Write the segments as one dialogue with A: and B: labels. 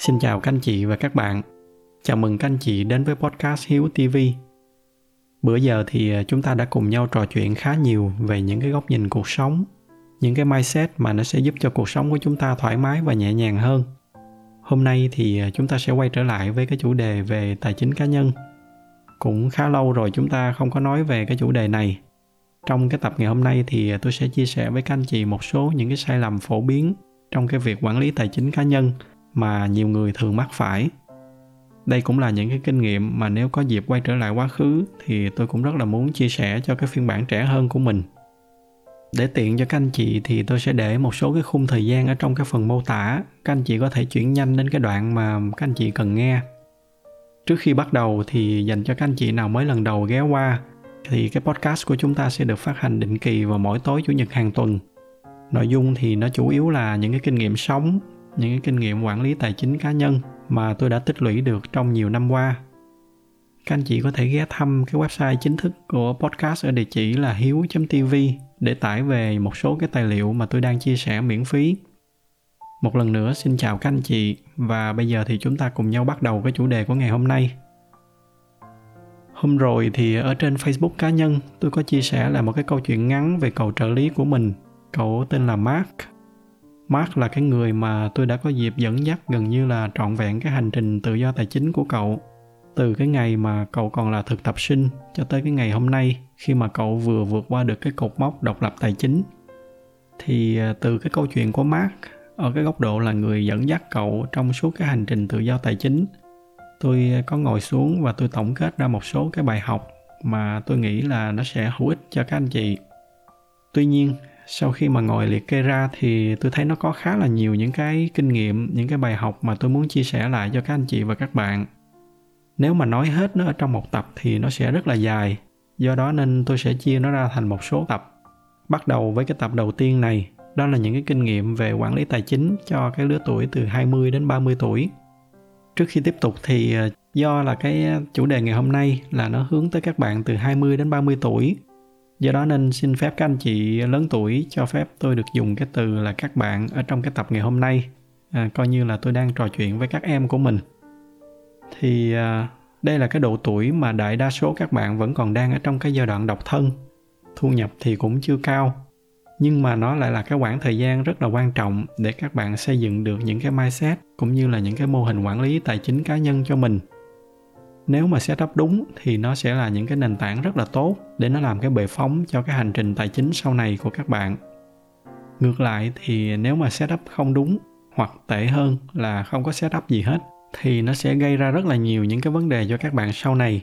A: Xin chào các anh chị và các bạn. Chào mừng các anh chị đến với podcast Hiếu TV. Bữa giờ thì à, chúng ta đã cùng nhau trò chuyện khá nhiều về những cái góc nhìn cuộc sống, những cái mindset mà nó sẽ giúp cho cuộc sống của chúng ta thoải mái và nhẹ nhàng hơn. Hôm nay thì à, chúng ta sẽ quay trở lại với cái chủ đề về tài chính cá nhân. Cũng khá lâu rồi chúng ta không có nói về cái chủ đề này. Trong cái tập ngày hôm nay thì à, tôi sẽ chia sẻ với các anh chị một số những cái sai lầm phổ biến trong cái việc quản lý tài chính cá nhân mà nhiều người thường mắc phải. Đây cũng là những cái kinh nghiệm mà nếu có dịp quay trở lại quá khứ thì tôi cũng rất là muốn chia sẻ cho cái phiên bản trẻ hơn của mình. Để tiện cho các anh chị thì tôi sẽ để một số cái khung thời gian ở trong cái phần mô tả. Các anh chị có thể chuyển nhanh đến cái đoạn mà các anh chị cần nghe. Trước khi bắt đầu thì dành cho các anh chị nào mới lần đầu ghé qua thì cái podcast của chúng ta sẽ được phát hành định kỳ vào mỗi tối chủ nhật hàng tuần. Nội dung thì nó chủ yếu là những cái kinh nghiệm sống những cái kinh nghiệm quản lý tài chính cá nhân mà tôi đã tích lũy được trong nhiều năm qua các anh chị có thể ghé thăm cái website chính thức của podcast ở địa chỉ là hiếu.tv để tải về một số cái tài liệu mà tôi đang chia sẻ miễn phí. Một lần nữa, xin chào các anh chị và bây giờ thì chúng ta cùng nhau bắt đầu cái chủ đề của ngày hôm nay. Hôm rồi thì ở trên Facebook cá nhân, tôi có chia sẻ là một cái câu chuyện ngắn về cậu trợ lý của mình. Cậu tên là Mark Mark là cái người mà tôi đã có dịp dẫn dắt gần như là trọn vẹn cái hành trình tự do tài chính của cậu. Từ cái ngày mà cậu còn là thực tập sinh cho tới cái ngày hôm nay khi mà cậu vừa vượt qua được cái cột mốc độc lập tài chính. Thì à, từ cái câu chuyện của Mark ở cái góc độ là người dẫn dắt cậu trong suốt cái hành trình tự do tài chính, tôi có ngồi xuống và tôi tổng kết ra một số cái bài học mà tôi nghĩ là nó sẽ hữu ích cho các anh chị. Tuy nhiên sau khi mà ngồi liệt kê ra thì tôi thấy nó có khá là nhiều những cái kinh nghiệm, những cái bài học mà tôi muốn chia sẻ lại cho các anh chị và các bạn. Nếu mà nói hết nó ở trong một tập thì nó sẽ rất là dài, do đó nên tôi sẽ chia nó ra thành một số tập. Bắt đầu với cái tập đầu tiên này, đó là những cái kinh nghiệm về quản lý tài chính cho cái lứa tuổi từ 20 đến 30 tuổi. Trước khi tiếp tục thì ờ, do là cái ờ, chủ đề ngày hôm nay là nó hướng tới các bạn từ 20 đến 30 tuổi do đó nên xin phép các anh chị lớn tuổi cho phép tôi được dùng cái từ là các bạn ở trong cái tập ngày hôm nay. À, coi như là tôi đang trò chuyện với các em của mình. Thì à, đây là cái độ tuổi mà đại đa số các bạn vẫn còn đang ở trong cái giai đoạn độc thân. Thu nhập thì cũng chưa cao nhưng mà nó lại là cái khoảng thời gian rất là quan trọng để các bạn xây dựng được những cái mindset cũng như là những cái mô hình quản lý tài chính cá nhân cho mình nếu mà setup đúng thì nó sẽ là những cái nền tảng rất là tốt để nó làm cái bệ phóng cho cái hành trình tài chính sau này của các bạn. Ngược lại thì nếu mà setup không đúng hoặc tệ hơn là không có setup gì hết thì nó sẽ gây ra rất là nhiều những cái vấn đề cho các bạn sau này.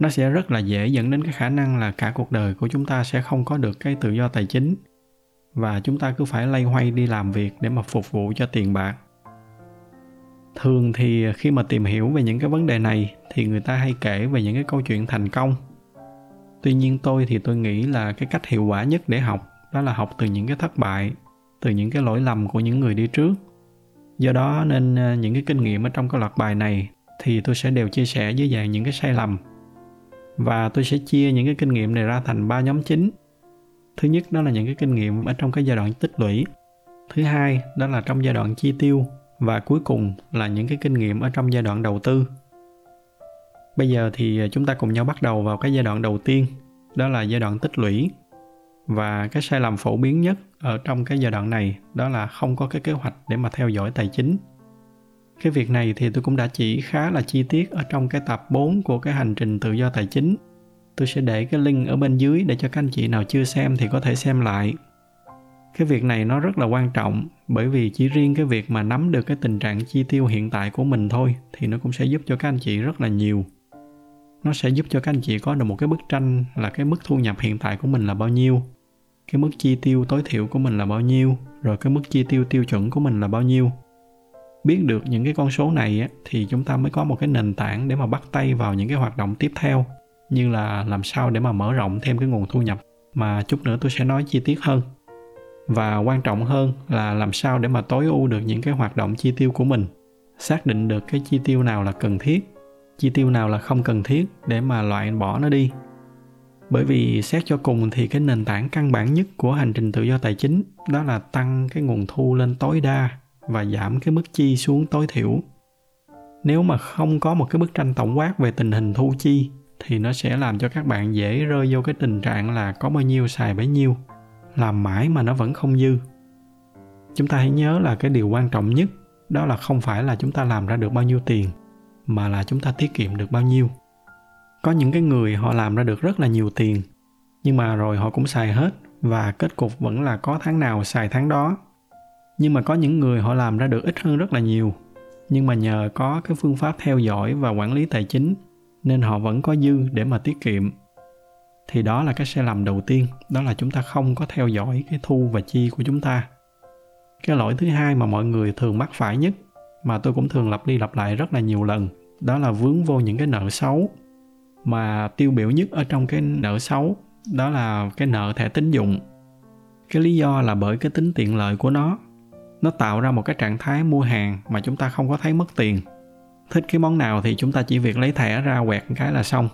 A: Nó sẽ rất là dễ dẫn đến cái khả năng là cả cuộc đời của chúng ta sẽ không có được cái tự do tài chính và chúng ta cứ phải lay hoay đi làm việc để mà phục vụ cho tiền bạc thường thì khi mà tìm hiểu về những cái vấn đề này thì người ta hay kể về những cái câu chuyện thành công. Tuy nhiên tôi thì tôi nghĩ là cái cách hiệu quả nhất để học đó là học từ những cái thất bại, từ những cái lỗi lầm của những người đi trước. Do đó nên ờ, những cái kinh nghiệm ở trong cái loạt bài này thì tôi sẽ đều chia sẻ dưới dạng những cái sai lầm. Và tôi sẽ chia những cái kinh nghiệm này ra thành ba nhóm chính. Thứ nhất đó là những cái kinh nghiệm ở trong cái giai đoạn tích lũy. Thứ hai đó là trong giai đoạn chi tiêu và cuối cùng là những cái kinh nghiệm ở trong giai đoạn đầu tư. Bây giờ thì chúng ta cùng nhau bắt đầu vào cái giai đoạn đầu tiên, đó là giai đoạn tích lũy. Và cái sai lầm phổ biến nhất ở trong cái giai đoạn này, đó là không có cái kế hoạch để mà theo dõi tài chính. Cái việc này thì tôi cũng đã chỉ khá là chi tiết ở trong cái tập 4 của cái hành trình tự do tài chính. Tôi sẽ để cái link ở bên dưới để cho các anh chị nào chưa xem thì có thể xem lại cái việc này nó rất là quan trọng bởi vì chỉ riêng cái việc mà nắm được cái tình trạng chi tiêu hiện tại của mình thôi thì nó cũng sẽ giúp cho các anh chị rất là nhiều. Nó sẽ giúp cho các anh chị có được một cái bức tranh là cái mức thu nhập hiện tại của mình là bao nhiêu cái mức chi tiêu tối thiểu của mình là bao nhiêu rồi cái mức chi tiêu tiêu chuẩn của mình là bao nhiêu. Biết được những cái con số này á, thì chúng ta mới có một cái nền tảng để mà bắt tay vào những cái hoạt động tiếp theo như là làm sao để mà mở rộng thêm cái nguồn thu nhập. Mà chút nữa tôi sẽ nói chi tiết hơn và quan trọng hơn là làm sao để mà tối ưu được những cái hoạt động chi tiêu của mình. Xác định được cái chi tiêu nào là cần thiết, chi tiêu nào là không cần thiết để mà loại bỏ nó đi. Bởi vì xét cho cùng thì cái nền tảng căn bản nhất của hành trình tự do tài chính đó là tăng cái nguồn thu lên tối đa và giảm cái mức chi xuống tối thiểu. Nếu mà không có một cái bức tranh tổng quát về tình hình thu chi thì nó sẽ làm cho các bạn dễ rơi vô cái tình trạng là có bao nhiêu xài bấy nhiêu làm mãi mà nó vẫn không dư. Chúng ta hãy nhớ là cái điều quan trọng nhất, đó là không phải là chúng ta làm ra được bao nhiêu tiền, mà là chúng ta tiết kiệm được bao nhiêu. Có những cái người họ làm ra được rất là nhiều tiền, nhưng mà rồi họ cũng xài hết và kết cục vẫn là có tháng nào xài tháng đó. Nhưng mà có những người họ làm ra được ít hơn rất là nhiều, nhưng mà nhờ có cái phương pháp theo dõi và quản lý tài chính, nên họ vẫn có dư để mà tiết kiệm thì đó là cái sai lầm đầu tiên. Đó là chúng ta không có theo dõi cái thu và chi của chúng ta. Cái lỗi thứ hai mà mọi người thường mắc phải nhất, mà tôi cũng thường lặp đi lặp lại rất là nhiều lần, đó là vướng vô những cái nợ xấu. Mà tiêu biểu nhất ở trong cái nợ xấu, đó là cái nợ thẻ tín dụng. Cái lý do là bởi cái tính tiện lợi của nó. Nó tạo ra một cái trạng thái mua hàng mà chúng ta không có thấy mất tiền. Thích cái món nào thì chúng ta chỉ việc lấy thẻ ra quẹt một cái là xong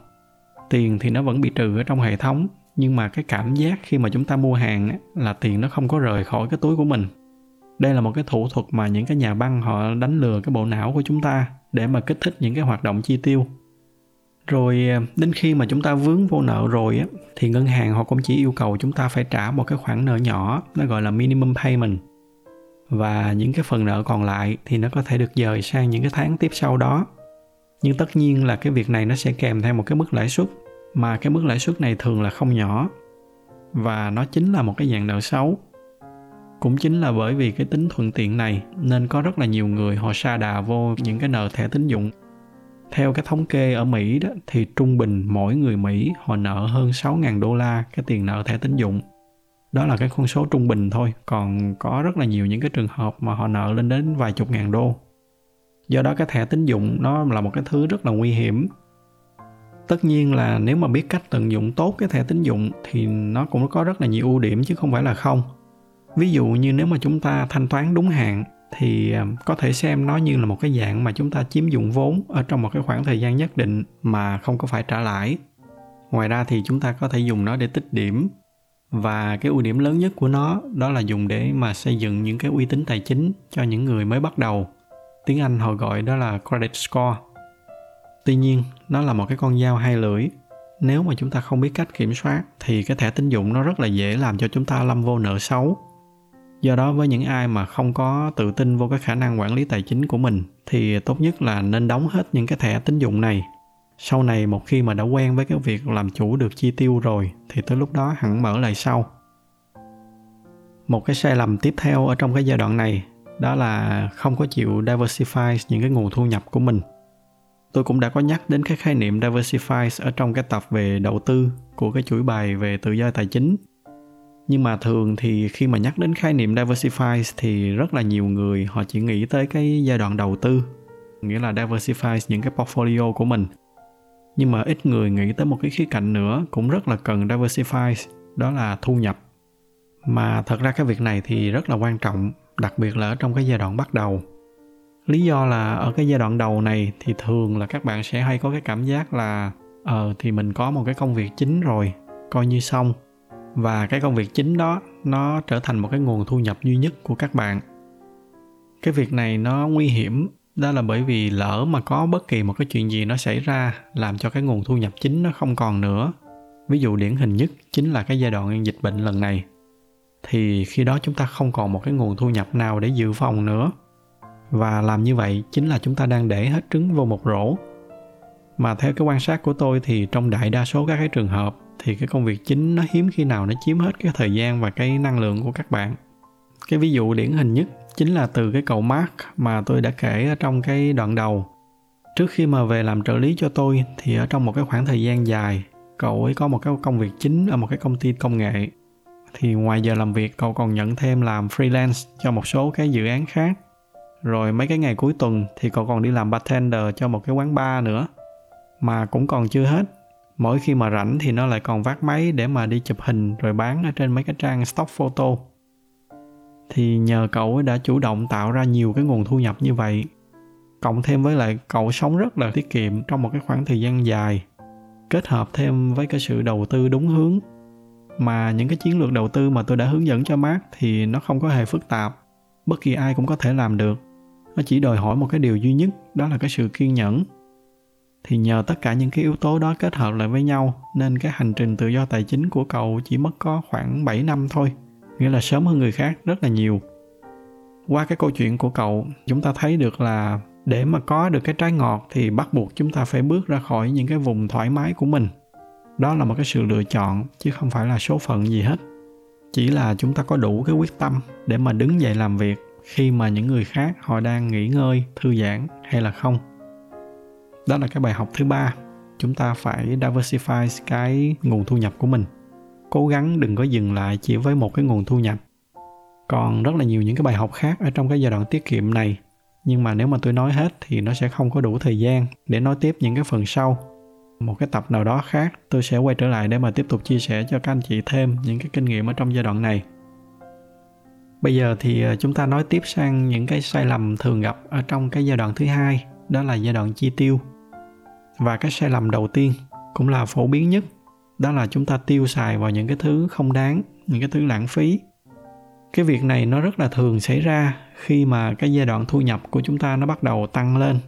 A: tiền thì nó vẫn bị trừ ở trong hệ thống, nhưng mà cái cảm giác khi mà chúng ta mua hàng là tiền nó không có rời khỏi cái túi của mình. Đây là một cái thủ thuật mà những cái nhà băng họ đánh lừa cái bộ não của chúng ta để mà kích thích những cái hoạt động chi tiêu. Rồi à, đến khi mà chúng ta vướng vô nợ rồi á, thì ngân hàng họ cũng chỉ yêu cầu chúng ta phải trả một cái khoản nợ nhỏ, nó gọi là minimum payment. Và những cái phần nợ còn lại thì nó có thể được dời sang những cái tháng tiếp sau đó nhưng tất nhiên là cái việc này nó sẽ kèm theo một cái mức lãi suất mà cái mức lãi suất này thường là không nhỏ và nó chính là một cái dạng nợ xấu cũng chính là bởi vì cái tính thuận tiện này nên có rất là nhiều người họ sa đà vô những cái nợ thẻ tín dụng theo cái thống kê ở Mỹ đó thì trung bình mỗi người Mỹ họ nợ hơn 6.000 đô la cái tiền nợ thẻ tín dụng. Đó là cái con số trung bình thôi, còn có rất là nhiều những cái trường hợp mà họ nợ lên đến vài chục ngàn đô. Do đó cái thẻ tín dụng nó là một cái thứ rất là nguy hiểm. Tất nhiên là nếu mà biết cách tận dụng tốt cái thẻ tín dụng thì nó cũng có rất là nhiều ưu điểm chứ không phải là không. Ví dụ như nếu mà chúng ta thanh toán đúng hạn thì à, có thể xem nó như là một cái dạng mà chúng ta chiếm dụng vốn ở trong một cái khoảng thời gian nhất định mà không có phải trả lãi ngoài ra thì chúng ta có thể dùng nó để tích điểm và cái ưu điểm lớn nhất của nó đó là dùng để mà xây dựng những cái uy tín tài chính cho những người mới bắt đầu tiếng anh họ gọi đó là credit score. Tuy nhiên, nó là một cái con dao hai lưỡi. Nếu mà chúng ta không biết cách kiểm soát, thì cái thẻ tín dụng nó rất là dễ làm cho chúng ta lâm vô nợ xấu. Do đó, với những ai mà không có tự tin vô cái khả năng quản lý tài chính của mình, thì tốt nhất là nên đóng hết những cái thẻ tín dụng này. Sau này, một khi mà đã quen với cái việc làm chủ được chi tiêu rồi, thì tới lúc đó hẳn mở lại sau. Một cái sai lầm tiếp theo ở trong cái giai đoạn này đó là không có chịu diversify những cái nguồn thu nhập của mình. Tôi cũng đã có nhắc đến cái khái niệm diversify ở trong cái tập về đầu tư của cái chuỗi bài về tự do tài chính. Nhưng mà thường thì khi mà nhắc đến khái niệm diversify thì rất là nhiều người họ chỉ nghĩ tới cái giai đoạn đầu tư, nghĩa là diversify những cái portfolio của mình. Nhưng mà ít người nghĩ tới một cái khía cạnh nữa cũng rất là cần diversify, đó là thu nhập. Mà thật ra cái việc này thì rất là quan trọng đặc biệt là ở trong cái giai đoạn bắt đầu. Lý do là ở cái giai đoạn đầu này thì thường là các bạn sẽ hay có cái cảm giác là ờ thì mình có một cái công việc chính rồi, coi như xong. Và cái công việc chính đó, nó trở thành một cái nguồn thu nhập duy nhất của các bạn. Cái việc này nó nguy hiểm, đó là bởi vì lỡ mà có bất kỳ một cái chuyện gì nó xảy ra, làm cho cái nguồn thu nhập chính nó không còn nữa. Ví dụ điển hình nhất chính là cái giai đoạn dịch bệnh lần này thì khi đó chúng ta không còn một cái nguồn thu nhập nào để dự phòng nữa. Và làm như vậy chính là chúng ta đang để hết trứng vô một rổ. Mà theo cái quan sát của tôi thì trong đại đa số các cái trường hợp thì cái công việc chính nó hiếm khi nào nó chiếm hết cái thời gian và cái năng lượng của các bạn. Cái ví dụ điển hình nhất chính là từ cái cậu Mark mà tôi đã kể ở trong cái đoạn đầu. Trước khi mà về làm trợ lý cho tôi thì ở trong một cái khoảng thời gian dài, cậu ấy có một cái công việc chính ở một cái công ty công nghệ thì ngoài giờ làm việc, cậu còn nhận thêm làm freelance cho một số cái dự án khác. Rồi mấy cái ngày cuối tuần thì cậu còn đi làm bartender cho một cái quán bar nữa, mà cũng còn chưa hết. Mỗi khi mà rảnh thì nó lại còn vác máy để mà đi chụp hình rồi bán ở trên mấy cái trang stock photo. Thì nhờ cậu đã chủ động tạo ra nhiều cái nguồn thu nhập như vậy, cộng thêm với lại cậu sống rất là tiết kiệm trong một cái khoảng thời gian dài, kết hợp thêm với cái sự đầu tư đúng hướng mà những cái chiến lược đầu tư mà tôi đã hướng dẫn cho Mark thì nó không có hề phức tạp. Bất kỳ ai cũng có thể làm được. Nó chỉ đòi hỏi một cái điều duy nhất, đó là cái sự kiên nhẫn. Thì nhờ tất cả những cái yếu tố đó kết hợp lại với nhau, nên cái hành trình tự do tài chính của cậu chỉ mất có khoảng 7 năm thôi. Nghĩa là sớm hơn người khác rất là nhiều. Qua cái câu chuyện của cậu, chúng ta thấy được là để mà có được cái trái ngọt thì bắt buộc chúng ta phải bước ra khỏi những cái vùng thoải mái của mình đó là một cái sự lựa chọn, chứ không phải là số phận gì hết. Chỉ là chúng ta có đủ cái quyết tâm để mà đứng dậy làm việc khi mà những người khác họ đang nghỉ ngơi, thư giãn hay là không. Đó là cái bài học thứ ba. Chúng ta phải diversify cái nguồn thu nhập của mình. Cố gắng đừng có dừng lại chỉ với một cái nguồn thu nhập. Còn rất là nhiều những cái bài học khác ở trong cái giai đoạn tiết kiệm này. Nhưng mà nếu mà tôi nói hết thì nó sẽ không có đủ thời gian để nói tiếp những cái phần sau một cái tập nào đó khác, tôi sẽ quay trở lại để mà tiếp tục chia sẻ cho các anh chị thêm những cái kinh nghiệm ở trong giai đoạn này. Bây giờ thì ờ, chúng ta nói tiếp sang những cái sai lầm thường gặp ở trong cái giai đoạn thứ hai, đó là giai đoạn chi tiêu. Và cái sai lầm đầu tiên cũng là phổ biến nhất, đó là chúng ta tiêu xài vào những cái thứ không đáng, những cái thứ lãng phí. Cái việc này nó rất là thường xảy ra khi mà cái giai đoạn thu nhập của chúng ta nó bắt đầu tăng lên.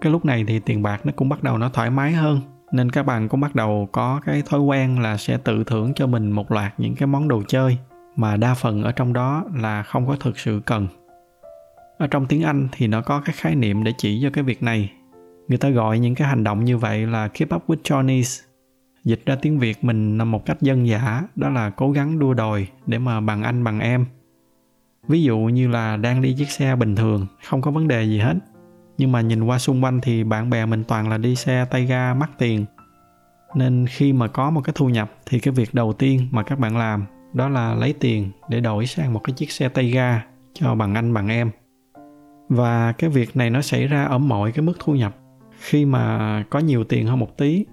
A: Cái lúc này thì tiền bạc nó cũng bắt đầu nó thoải mái hơn nên các bạn cũng bắt đầu có cái thói quen là sẽ tự thưởng cho mình một loạt những cái món đồ chơi mà đa phần ở trong đó là không có thực sự cần. Ở trong tiếng anh thì nó có cái khái niệm để chỉ cho cái việc này. Người ta gọi những cái hành động như vậy là keep up with johnny's dịch ra tiếng việt mình là một cách dân dã, đó là cố gắng đua đòi để mà bằng anh bằng em. Ví dụ như là đang đi chiếc xe bình thường, không có vấn đề gì hết nhưng mà nhìn qua xung quanh thì bạn bè mình toàn là đi xe tay ga mắc tiền. Nên khi mà có một cái thu nhập thì cái việc đầu tiên mà các bạn làm đó là lấy tiền để đổi sang một cái chiếc xe tay ga cho bằng anh, bằng em. Và cái việc này nó xảy ra ở mọi cái mức thu nhập. Khi mà có nhiều tiền hơn một tí,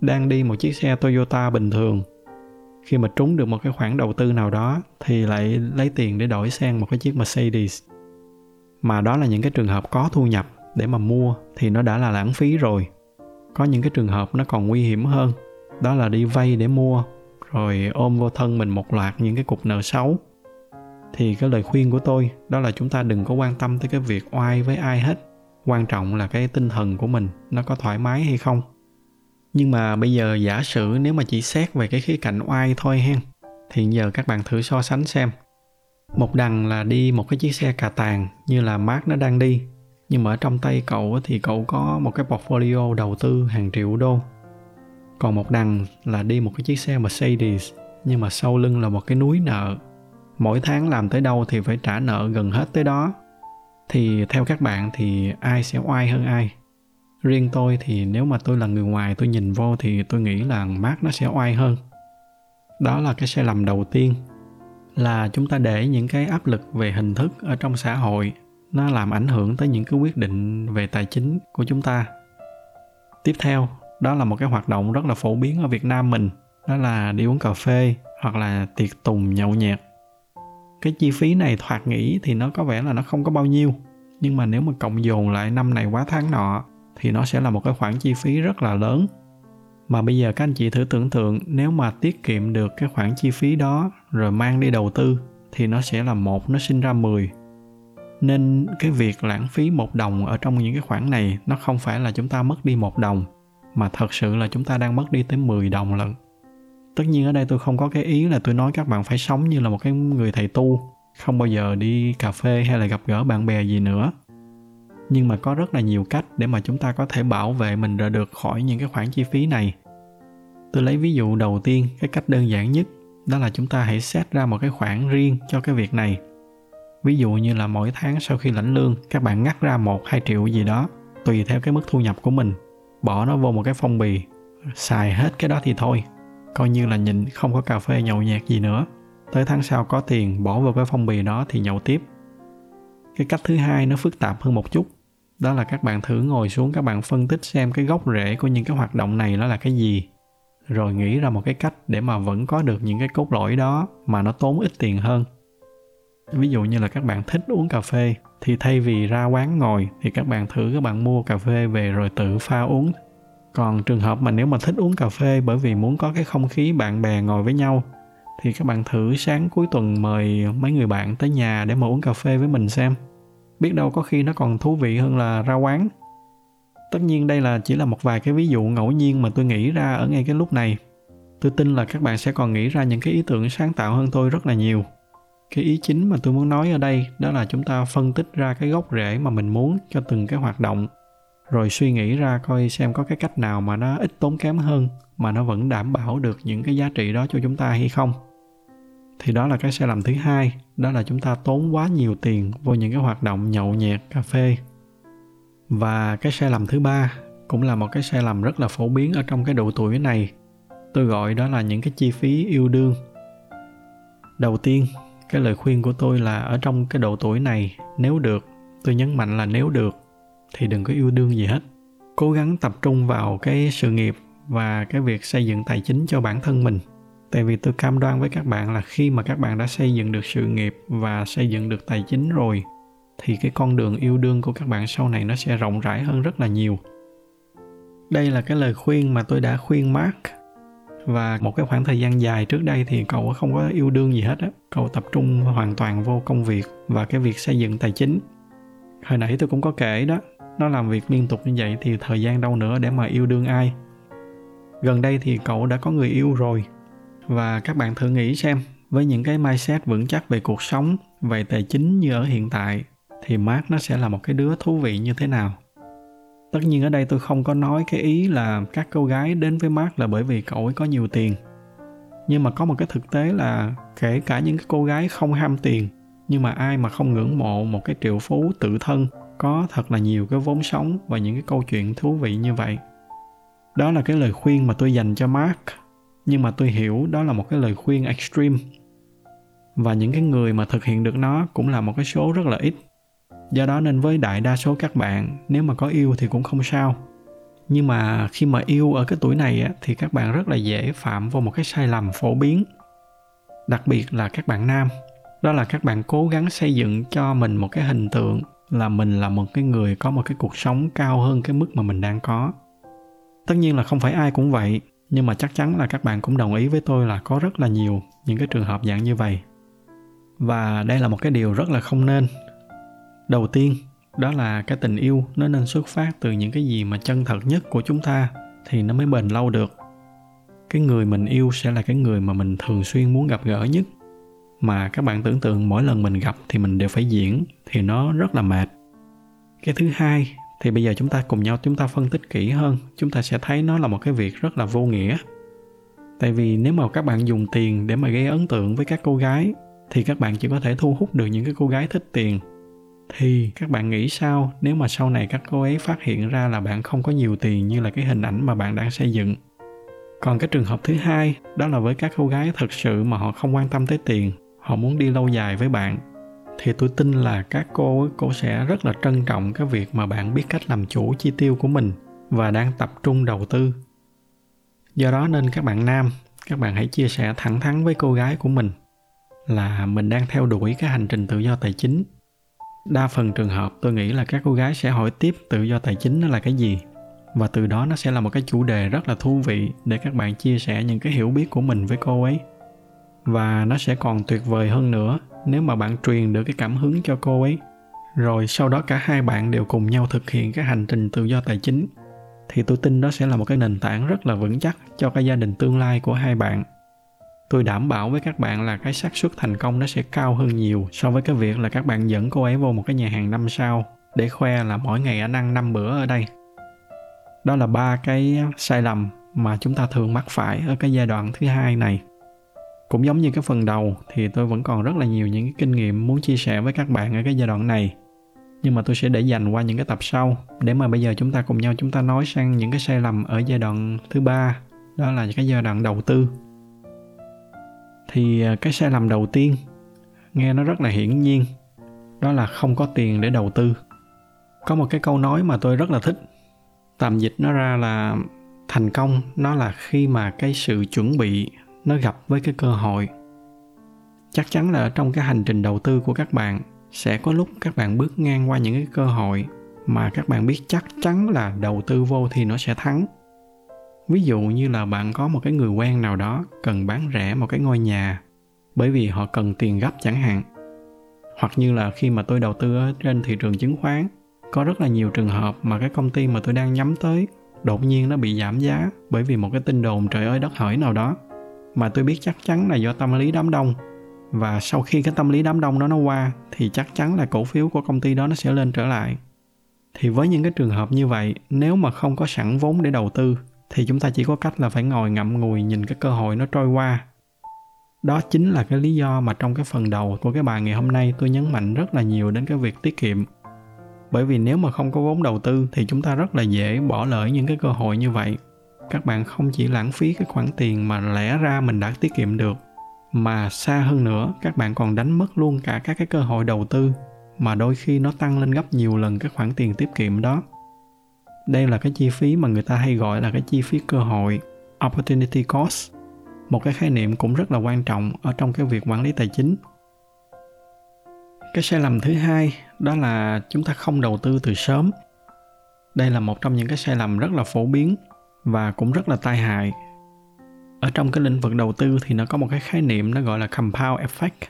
A: đang đi một chiếc xe toyota bình thường, khi mà trúng được một cái khoản đầu tư nào đó thì lại lấy tiền để đổi sang một cái chiếc mercedes. Mà đó là những cái trường hợp có thu nhập để mà mua thì nó đã là lãng phí rồi. Có những cái trường hợp nó còn nguy hiểm hơn, đó là đi vay để mua, rồi ôm vô thân mình một loạt những cái cục nợ xấu. Thì cái lời khuyên của tôi, đó là chúng ta đừng có quan tâm tới cái việc oai với ai hết. Quan trọng là cái tinh thần của mình nó có thoải mái hay không. Nhưng mà bây giờ giả sử nếu mà chỉ xét về cái khía cạnh oai thôi hen, thì giờ các bạn thử so sánh xem. Một đằng là đi một cái chiếc xe cà tàng như là Mark nó đang đi nhưng mà ở trong tay cậu thì cậu có một cái portfolio đầu tư hàng triệu đô. Còn một đằng là đi một cái chiếc xe Mercedes, nhưng mà sau lưng là một cái núi nợ. Mỗi tháng làm tới đâu thì phải trả nợ gần hết tới đó. Thì theo các bạn thì ai sẽ oai hơn ai? Riêng tôi thì nếu mà tôi là người ngoài, tôi nhìn vô thì tôi nghĩ là mát nó sẽ oai hơn. Đó là cái sai lầm đầu tiên, là chúng ta để những cái áp lực về hình thức ở trong xã hội nó làm ảnh hưởng tới những cái quyết định về tài chính của chúng ta. Tiếp theo, đó là một cái hoạt động rất là phổ biến ở việt nam mình, đó là đi uống cà phê hoặc là tiệc tùng nhậu nhẹt. Cái chi phí này thoạt nghĩ thì nó có vẻ là nó không có bao nhiêu, nhưng mà nếu mà cộng dồn lại năm này quá tháng nọ thì nó sẽ là một cái khoản chi phí rất là lớn. Mà bây giờ các anh chị thử tưởng tượng, nếu mà tiết kiệm được cái khoản chi phí đó rồi mang đi đầu tư thì nó sẽ là một, nó sinh ra 10 nên cái việc lãng phí một đồng ở trong những cái khoản này, nó không phải là chúng ta mất đi một đồng, mà thật sự là chúng ta đang mất đi tới 10 đồng lận. Tất nhiên ở đây tôi không có cái ý là tôi nói các bạn phải sống như là một cái người thầy tu, không bao giờ đi cà phê hay là gặp gỡ bạn bè gì nữa. Nhưng mà có rất là nhiều cách để mà chúng ta có thể bảo vệ mình ra được khỏi những cái khoản chi phí này. Tôi lấy ví dụ đầu tiên, cái cách đơn giản nhất, đó là chúng ta hãy set ra một cái khoản riêng cho cái việc này ví dụ như là mỗi tháng sau khi lãnh lương, các bạn ngắt ra một, hai triệu gì đó, tùy theo cái mức thu nhập của mình. Bỏ nó vô một cái phong bì, xài hết cái đó thì thôi. Coi như là nhìn không có cà phê nhậu nhẹt gì nữa. Tới tháng sau có tiền, bỏ vào cái phong bì đó thì nhậu tiếp. Cái cách thứ hai nó phức tạp hơn một chút, đó là các bạn thử ngồi xuống, các bạn phân tích xem cái gốc rễ của những cái hoạt động này nó là cái gì. Rồi nghĩ ra một cái cách để mà vẫn có được những cái cốt lõi đó mà nó tốn ít tiền hơn ví dụ như là các bạn thích uống cà phê, thì thay vì ra quán ngồi, thì các bạn thử các bạn mua cà phê về rồi tự pha uống. Còn trường hợp mà nếu mà thích uống cà phê bởi vì muốn có cái không khí bạn bè ngồi với nhau, thì các bạn thử sáng cuối tuần mời mấy người bạn tới nhà để mà uống cà phê với mình xem. Biết đâu có khi nó còn thú vị hơn là ra quán. Tất nhiên đây là chỉ là một vài cái ví dụ ngẫu nhiên mà tôi nghĩ ra ở ngay cái lúc này. Tôi tin là các bạn sẽ còn nghĩ ra những cái ý tưởng sáng tạo hơn tôi rất là nhiều cái ý chính mà tôi muốn nói ở đây, đó là chúng ta phân tích ra cái gốc rễ mà mình muốn cho từng cái hoạt động. Rồi suy nghĩ ra coi xem có cái cách nào mà nó ít tốn kém hơn, mà nó vẫn đảm bảo được những cái giá trị đó cho chúng ta hay không. Thì đó là cái sai lầm thứ hai, đó là chúng ta tốn quá nhiều tiền vô những cái hoạt động nhậu nhẹt, cà phê. Và cái sai lầm thứ ba cũng là một cái sai lầm rất là phổ biến ở trong cái độ tuổi này. Tôi gọi đó là những cái chi phí yêu đương. Đầu tiên cái lời khuyên của tôi là ở trong cái độ tuổi này, nếu được, tôi nhấn mạnh là nếu được, thì đừng có yêu đương gì hết. Cố gắng tập trung vào cái sự nghiệp và cái việc xây dựng tài chính cho bản thân mình. Tại vì tôi cam đoan với các bạn là khi mà các bạn đã xây dựng được sự nghiệp và xây dựng được tài chính rồi, thì cái con đường yêu đương của các bạn sau này nó sẽ rộng rãi hơn rất là nhiều. Đây là cái lời khuyên mà tôi đã khuyên mark và một cái khoảng thời gian dài trước đây thì cậu không có yêu đương gì hết á. Cậu tập trung hoàn toàn vô công việc và cái việc xây dựng tài chính. Hồi nãy tôi cũng có kể đó, nó làm việc liên tục như vậy thì thời gian đâu nữa để mà yêu đương ai. Gần đây thì cậu đã có người yêu rồi. Và các bạn thử nghĩ xem, với những cái mindset vững chắc về cuộc sống, về tài chính như ở hiện tại, thì Mark nó sẽ là một cái đứa thú vị như thế nào? Tất nhiên ở đây tôi không có nói cái ý là các cô gái đến với Mark là bởi vì cậu ấy có nhiều tiền. Nhưng mà có một cái thực tế là kể cả những cái cô gái không ham tiền, nhưng mà ai mà không ngưỡng mộ một cái triệu phú tự thân, có thật là nhiều cái vốn sống và những cái câu chuyện thú vị như vậy. Đó là cái lời khuyên mà tôi dành cho mark, nhưng mà tôi hiểu đó là một cái lời khuyên extreme. Và những cái người mà thực hiện được nó cũng là một cái số rất là ít do đó nên với đại đa số các bạn nếu mà có yêu thì cũng không sao. Nhưng mà khi mà yêu ở cái tuổi này á, thì các bạn rất là dễ phạm vào một cái sai lầm phổ biến. Đặc biệt là các bạn nam. Đó là các bạn cố gắng xây dựng cho mình một cái hình tượng là mình là một cái người có một cái cuộc sống cao hơn cái mức mà mình đang có. Tất nhiên là không phải ai cũng vậy nhưng mà chắc chắn là các bạn cũng đồng ý với tôi là có rất là nhiều những cái trường hợp dạng như vậy. Và đây là một cái điều rất là không nên đầu tiên, đó là cái tình yêu nó nên xuất phát từ những cái gì mà chân thật nhất của chúng ta thì nó mới bền lâu được. Cái người mình yêu sẽ là cái người mà mình thường xuyên muốn gặp gỡ nhất. Mà các bạn tưởng tượng mỗi lần mình gặp thì mình đều phải diễn thì nó rất là mệt. Cái thứ hai, thì bây giờ chúng ta cùng nhau chúng ta phân tích kỹ hơn, chúng ta sẽ thấy nó là một cái việc rất là vô nghĩa. Tại vì nếu mà các bạn dùng tiền để mà gây ấn tượng với các cô gái thì các bạn chỉ có thể thu hút được những cái cô gái thích tiền thì các bạn nghĩ sao nếu mà sau này các cô ấy phát hiện ra là bạn không có nhiều tiền như là cái hình ảnh mà bạn đang xây dựng? Còn cái trường hợp thứ hai, đó là với các cô gái thật sự mà họ không quan tâm tới tiền, họ muốn đi lâu dài với bạn, thì tôi tin là các cô cô sẽ rất là trân trọng cái việc mà bạn biết cách làm chủ chi tiêu của mình và đang tập trung đầu tư. Do đó nên các bạn nam, các bạn hãy chia sẻ thẳng thắn với cô gái của mình là mình đang theo đuổi cái hành trình tự do tài chính đa phần trường hợp, tôi nghĩ là các cô gái sẽ hỏi tiếp tự do tài chính nó là cái gì. Và từ đó nó sẽ là một cái chủ đề rất là thú vị để các bạn chia sẻ những cái hiểu biết của mình với cô ấy. Và nó sẽ còn tuyệt vời hơn nữa nếu mà bạn truyền được cái cảm hứng cho cô ấy. Rồi sau đó cả hai bạn đều cùng nhau thực hiện cái hành trình tự do tài chính, thì tôi tin đó sẽ là một cái nền tảng rất là vững chắc cho cái gia đình tương lai của hai bạn tôi đảm bảo với các bạn là cái xác suất thành công nó sẽ cao hơn nhiều so với cái việc là các bạn dẫn cô ấy vô một cái nhà hàng năm sao, để khoe là mỗi ngày anh ăn năm bữa ở đây. Đó là ba cái sai lầm mà chúng ta thường mắc phải ở cái giai đoạn thứ hai này. Cũng giống như cái phần đầu thì tôi vẫn còn rất là nhiều những cái kinh nghiệm muốn chia sẻ với các bạn ở cái giai đoạn này. Nhưng mà tôi sẽ để dành qua những cái tập sau, để mà bây giờ chúng ta cùng nhau chúng ta nói sang những cái sai lầm ở giai đoạn thứ ba, đó là cái giai đoạn đầu tư thì à, cái sai lầm đầu tiên, nghe nó rất là hiển nhiên, đó là không có tiền để đầu tư. Có một cái câu nói mà tôi rất là thích, tạm dịch nó ra là thành công, nó là khi mà cái sự chuẩn bị nó gặp với cái cơ hội. Chắc chắn là ở trong cái hành trình đầu tư của các bạn sẽ có lúc các bạn bước ngang qua những cái cơ hội mà các bạn biết chắc chắn là đầu tư vô thì nó sẽ thắng ví dụ như là bạn có một cái người quen nào đó cần bán rẻ một cái ngôi nhà bởi vì họ cần tiền gấp chẳng hạn. Hoặc như là khi mà tôi đầu tư ở trên thị trường chứng khoán, có rất là nhiều trường hợp mà cái công ty mà tôi đang nhắm tới đột nhiên nó bị giảm giá bởi vì một cái tin đồn trời ơi đất hỡi nào đó. Mà tôi biết chắc chắn là do tâm lý đám đông. Và sau khi cái tâm lý đám đông đó nó qua thì chắc chắn là cổ phiếu của công ty đó nó sẽ lên trở lại. Thì với những cái trường hợp như vậy, nếu mà không có sẵn vốn để đầu tư thì chúng ta chỉ có cách là phải ngồi ngậm ngùi nhìn cái cơ hội nó trôi qua. Đó chính là cái lý do mà trong cái phần đầu của cái bài ngày hôm nay tôi nhấn mạnh rất là nhiều đến cái việc tiết kiệm. Bởi vì nếu mà không có vốn đầu tư thì chúng ta rất là dễ bỏ lỡ những cái cơ hội như vậy. Các bạn không chỉ lãng phí cái khoản tiền mà lẽ ra mình đã tiết kiệm được, mà xa hơn nữa, các bạn còn đánh mất luôn cả các cái cơ hội đầu tư mà đôi khi nó tăng lên gấp nhiều lần cái khoản tiền tiết kiệm đó đây là cái chi phí mà người ta hay gọi là cái chi phí cơ hội, opportunity cost. Một cái khái niệm cũng rất là quan trọng ở trong cái việc quản lý tài chính. Cái sai lầm thứ hai đó là chúng ta không đầu tư từ sớm. Đây là một trong những cái sai lầm rất là phổ biến và cũng rất là tai hại. Ở trong cái lĩnh vực đầu tư thì nó có một cái khái niệm nó gọi là compound effect.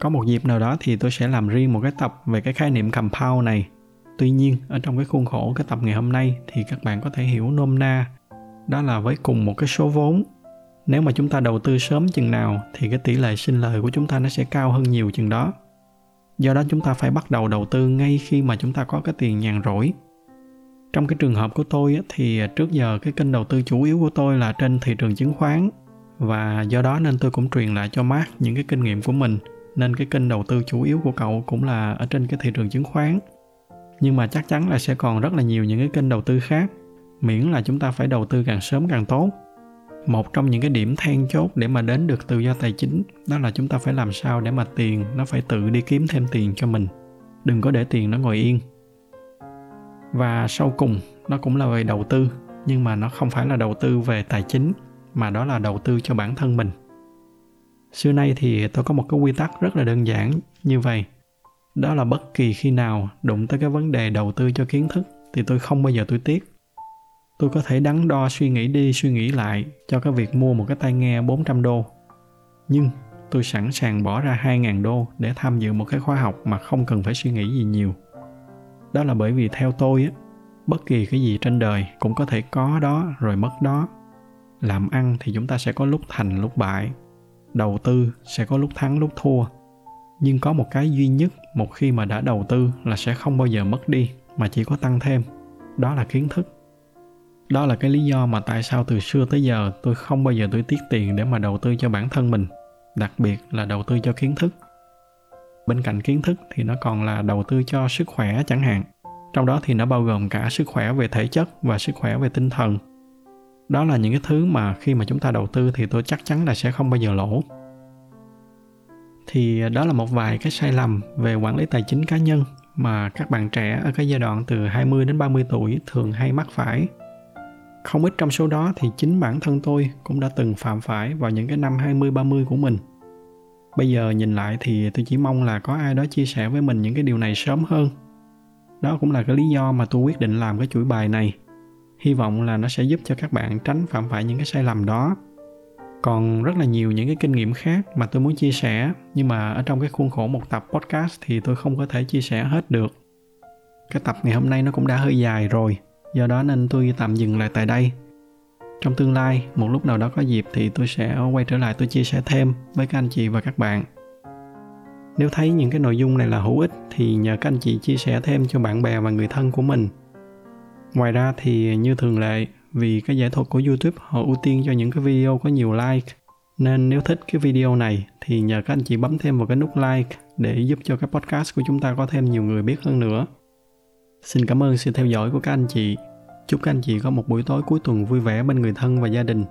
A: Có một dịp nào đó thì tôi sẽ làm riêng một cái tập về cái khái niệm compound này tuy nhiên, ở trong cái khuôn khổ cái tập ngày hôm nay thì các bạn có thể hiểu nôm na, đó là với cùng một cái số vốn. Nếu mà chúng ta đầu tư sớm chừng nào thì cái tỷ lệ sinh lời của chúng ta nó sẽ cao hơn nhiều chừng đó. Do đó chúng ta phải bắt đầu đầu tư ngay khi mà chúng ta có cái tiền nhàn rỗi. Trong cái trường hợp của tôi thì trước giờ cái kênh đầu tư chủ yếu của tôi là trên thị trường chứng khoán. Và do đó nên tôi cũng truyền lại cho Mark những cái kinh nghiệm của mình. Nên cái kênh đầu tư chủ yếu của cậu cũng là ở trên cái thị trường chứng khoán nhưng mà chắc chắn là sẽ còn rất là nhiều những cái kênh đầu tư khác. Miễn là chúng ta phải đầu tư càng sớm càng tốt. Một trong những cái điểm then chốt để mà đến được tự do tài chính, đó là chúng ta phải làm sao để mà tiền nó phải tự đi kiếm thêm tiền cho mình. Đừng có để tiền nó ngồi yên. Và sau cùng, nó cũng là về đầu tư, nhưng mà nó không phải là đầu tư về tài chính, mà đó là đầu tư cho bản thân mình. Xưa nay thì tôi có một cái quy tắc rất là đơn giản như vậy đó là bất kỳ khi nào đụng tới cái vấn đề đầu tư cho kiến thức thì tôi không bao giờ tôi tiếc. Tôi có thể đắn đo suy nghĩ đi, suy nghĩ lại cho cái việc mua một cái tai nghe 400 đô. Nhưng tôi sẵn sàng bỏ ra 2.000 đô để tham dự một cái khóa học mà không cần phải suy nghĩ gì nhiều. Đó là bởi vì theo tôi á, bất kỳ cái gì trên đời cũng có thể có đó rồi mất đó. Làm ăn thì chúng ta sẽ có lúc thành, lúc bại. Đầu tư sẽ có lúc thắng, lúc thua. Nhưng có một cái duy nhất một khi mà đã đầu tư là sẽ không bao giờ mất đi, mà chỉ có tăng thêm. Đó là kiến thức. Đó là cái lý do mà tại sao từ xưa tới giờ tôi không bao giờ tôi tiết tiền để mà đầu tư cho bản thân mình, đặc biệt là đầu tư cho kiến thức. Bên cạnh kiến thức thì nó còn là đầu tư cho sức khỏe chẳng hạn. Trong đó thì nó bao gồm cả sức khỏe về thể chất và sức khỏe về tinh thần. Đó là những cái thứ mà khi mà chúng ta đầu tư thì tôi chắc chắn là sẽ không bao giờ lỗ thì à, đó là một vài cái sai lầm về quản lý tài chính cá nhân mà các bạn trẻ ở cái giai đoạn từ 20 đến 30 tuổi thường hay mắc phải. Không ít trong số đó thì chính bản thân tôi cũng đã từng phạm phải vào những cái năm 20 30 của mình. Bây giờ nhìn lại thì tôi chỉ mong là có ai đó chia sẻ với mình những cái điều này sớm hơn. Đó cũng là cái lý do mà tôi quyết định làm cái chuỗi bài này. Hy vọng là nó sẽ giúp cho các bạn tránh phạm phải những cái sai lầm đó còn rất là nhiều những cái kinh nghiệm khác mà tôi muốn chia sẻ, nhưng mà ở trong cái khuôn khổ một tập podcast thì tôi không có thể chia sẻ hết được. Cái tập ngày hôm nay nó cũng đã hơi dài rồi, do đó nên tôi tạm dừng lại tại đây. Trong tương lai, một lúc nào đó có dịp thì tôi sẽ quay trở lại tôi chia sẻ thêm với các anh chị và các bạn. Nếu thấy những cái nội dung này là hữu ích thì nhờ các anh chị chia sẻ thêm cho bạn bè và người thân của mình. Ngoài ra thì như thường lệ vì cái giải thuật của youtube, họ ưu tiên cho những cái video có nhiều like. Nên nếu thích cái video này thì nhờ các anh chị bấm thêm vào cái nút like để giúp cho cái podcast của chúng ta có thêm nhiều người biết hơn nữa. Xin cảm ơn sự theo dõi của các anh chị. Chúc các anh chị có một buổi tối cuối tuần vui vẻ bên người thân và gia đình.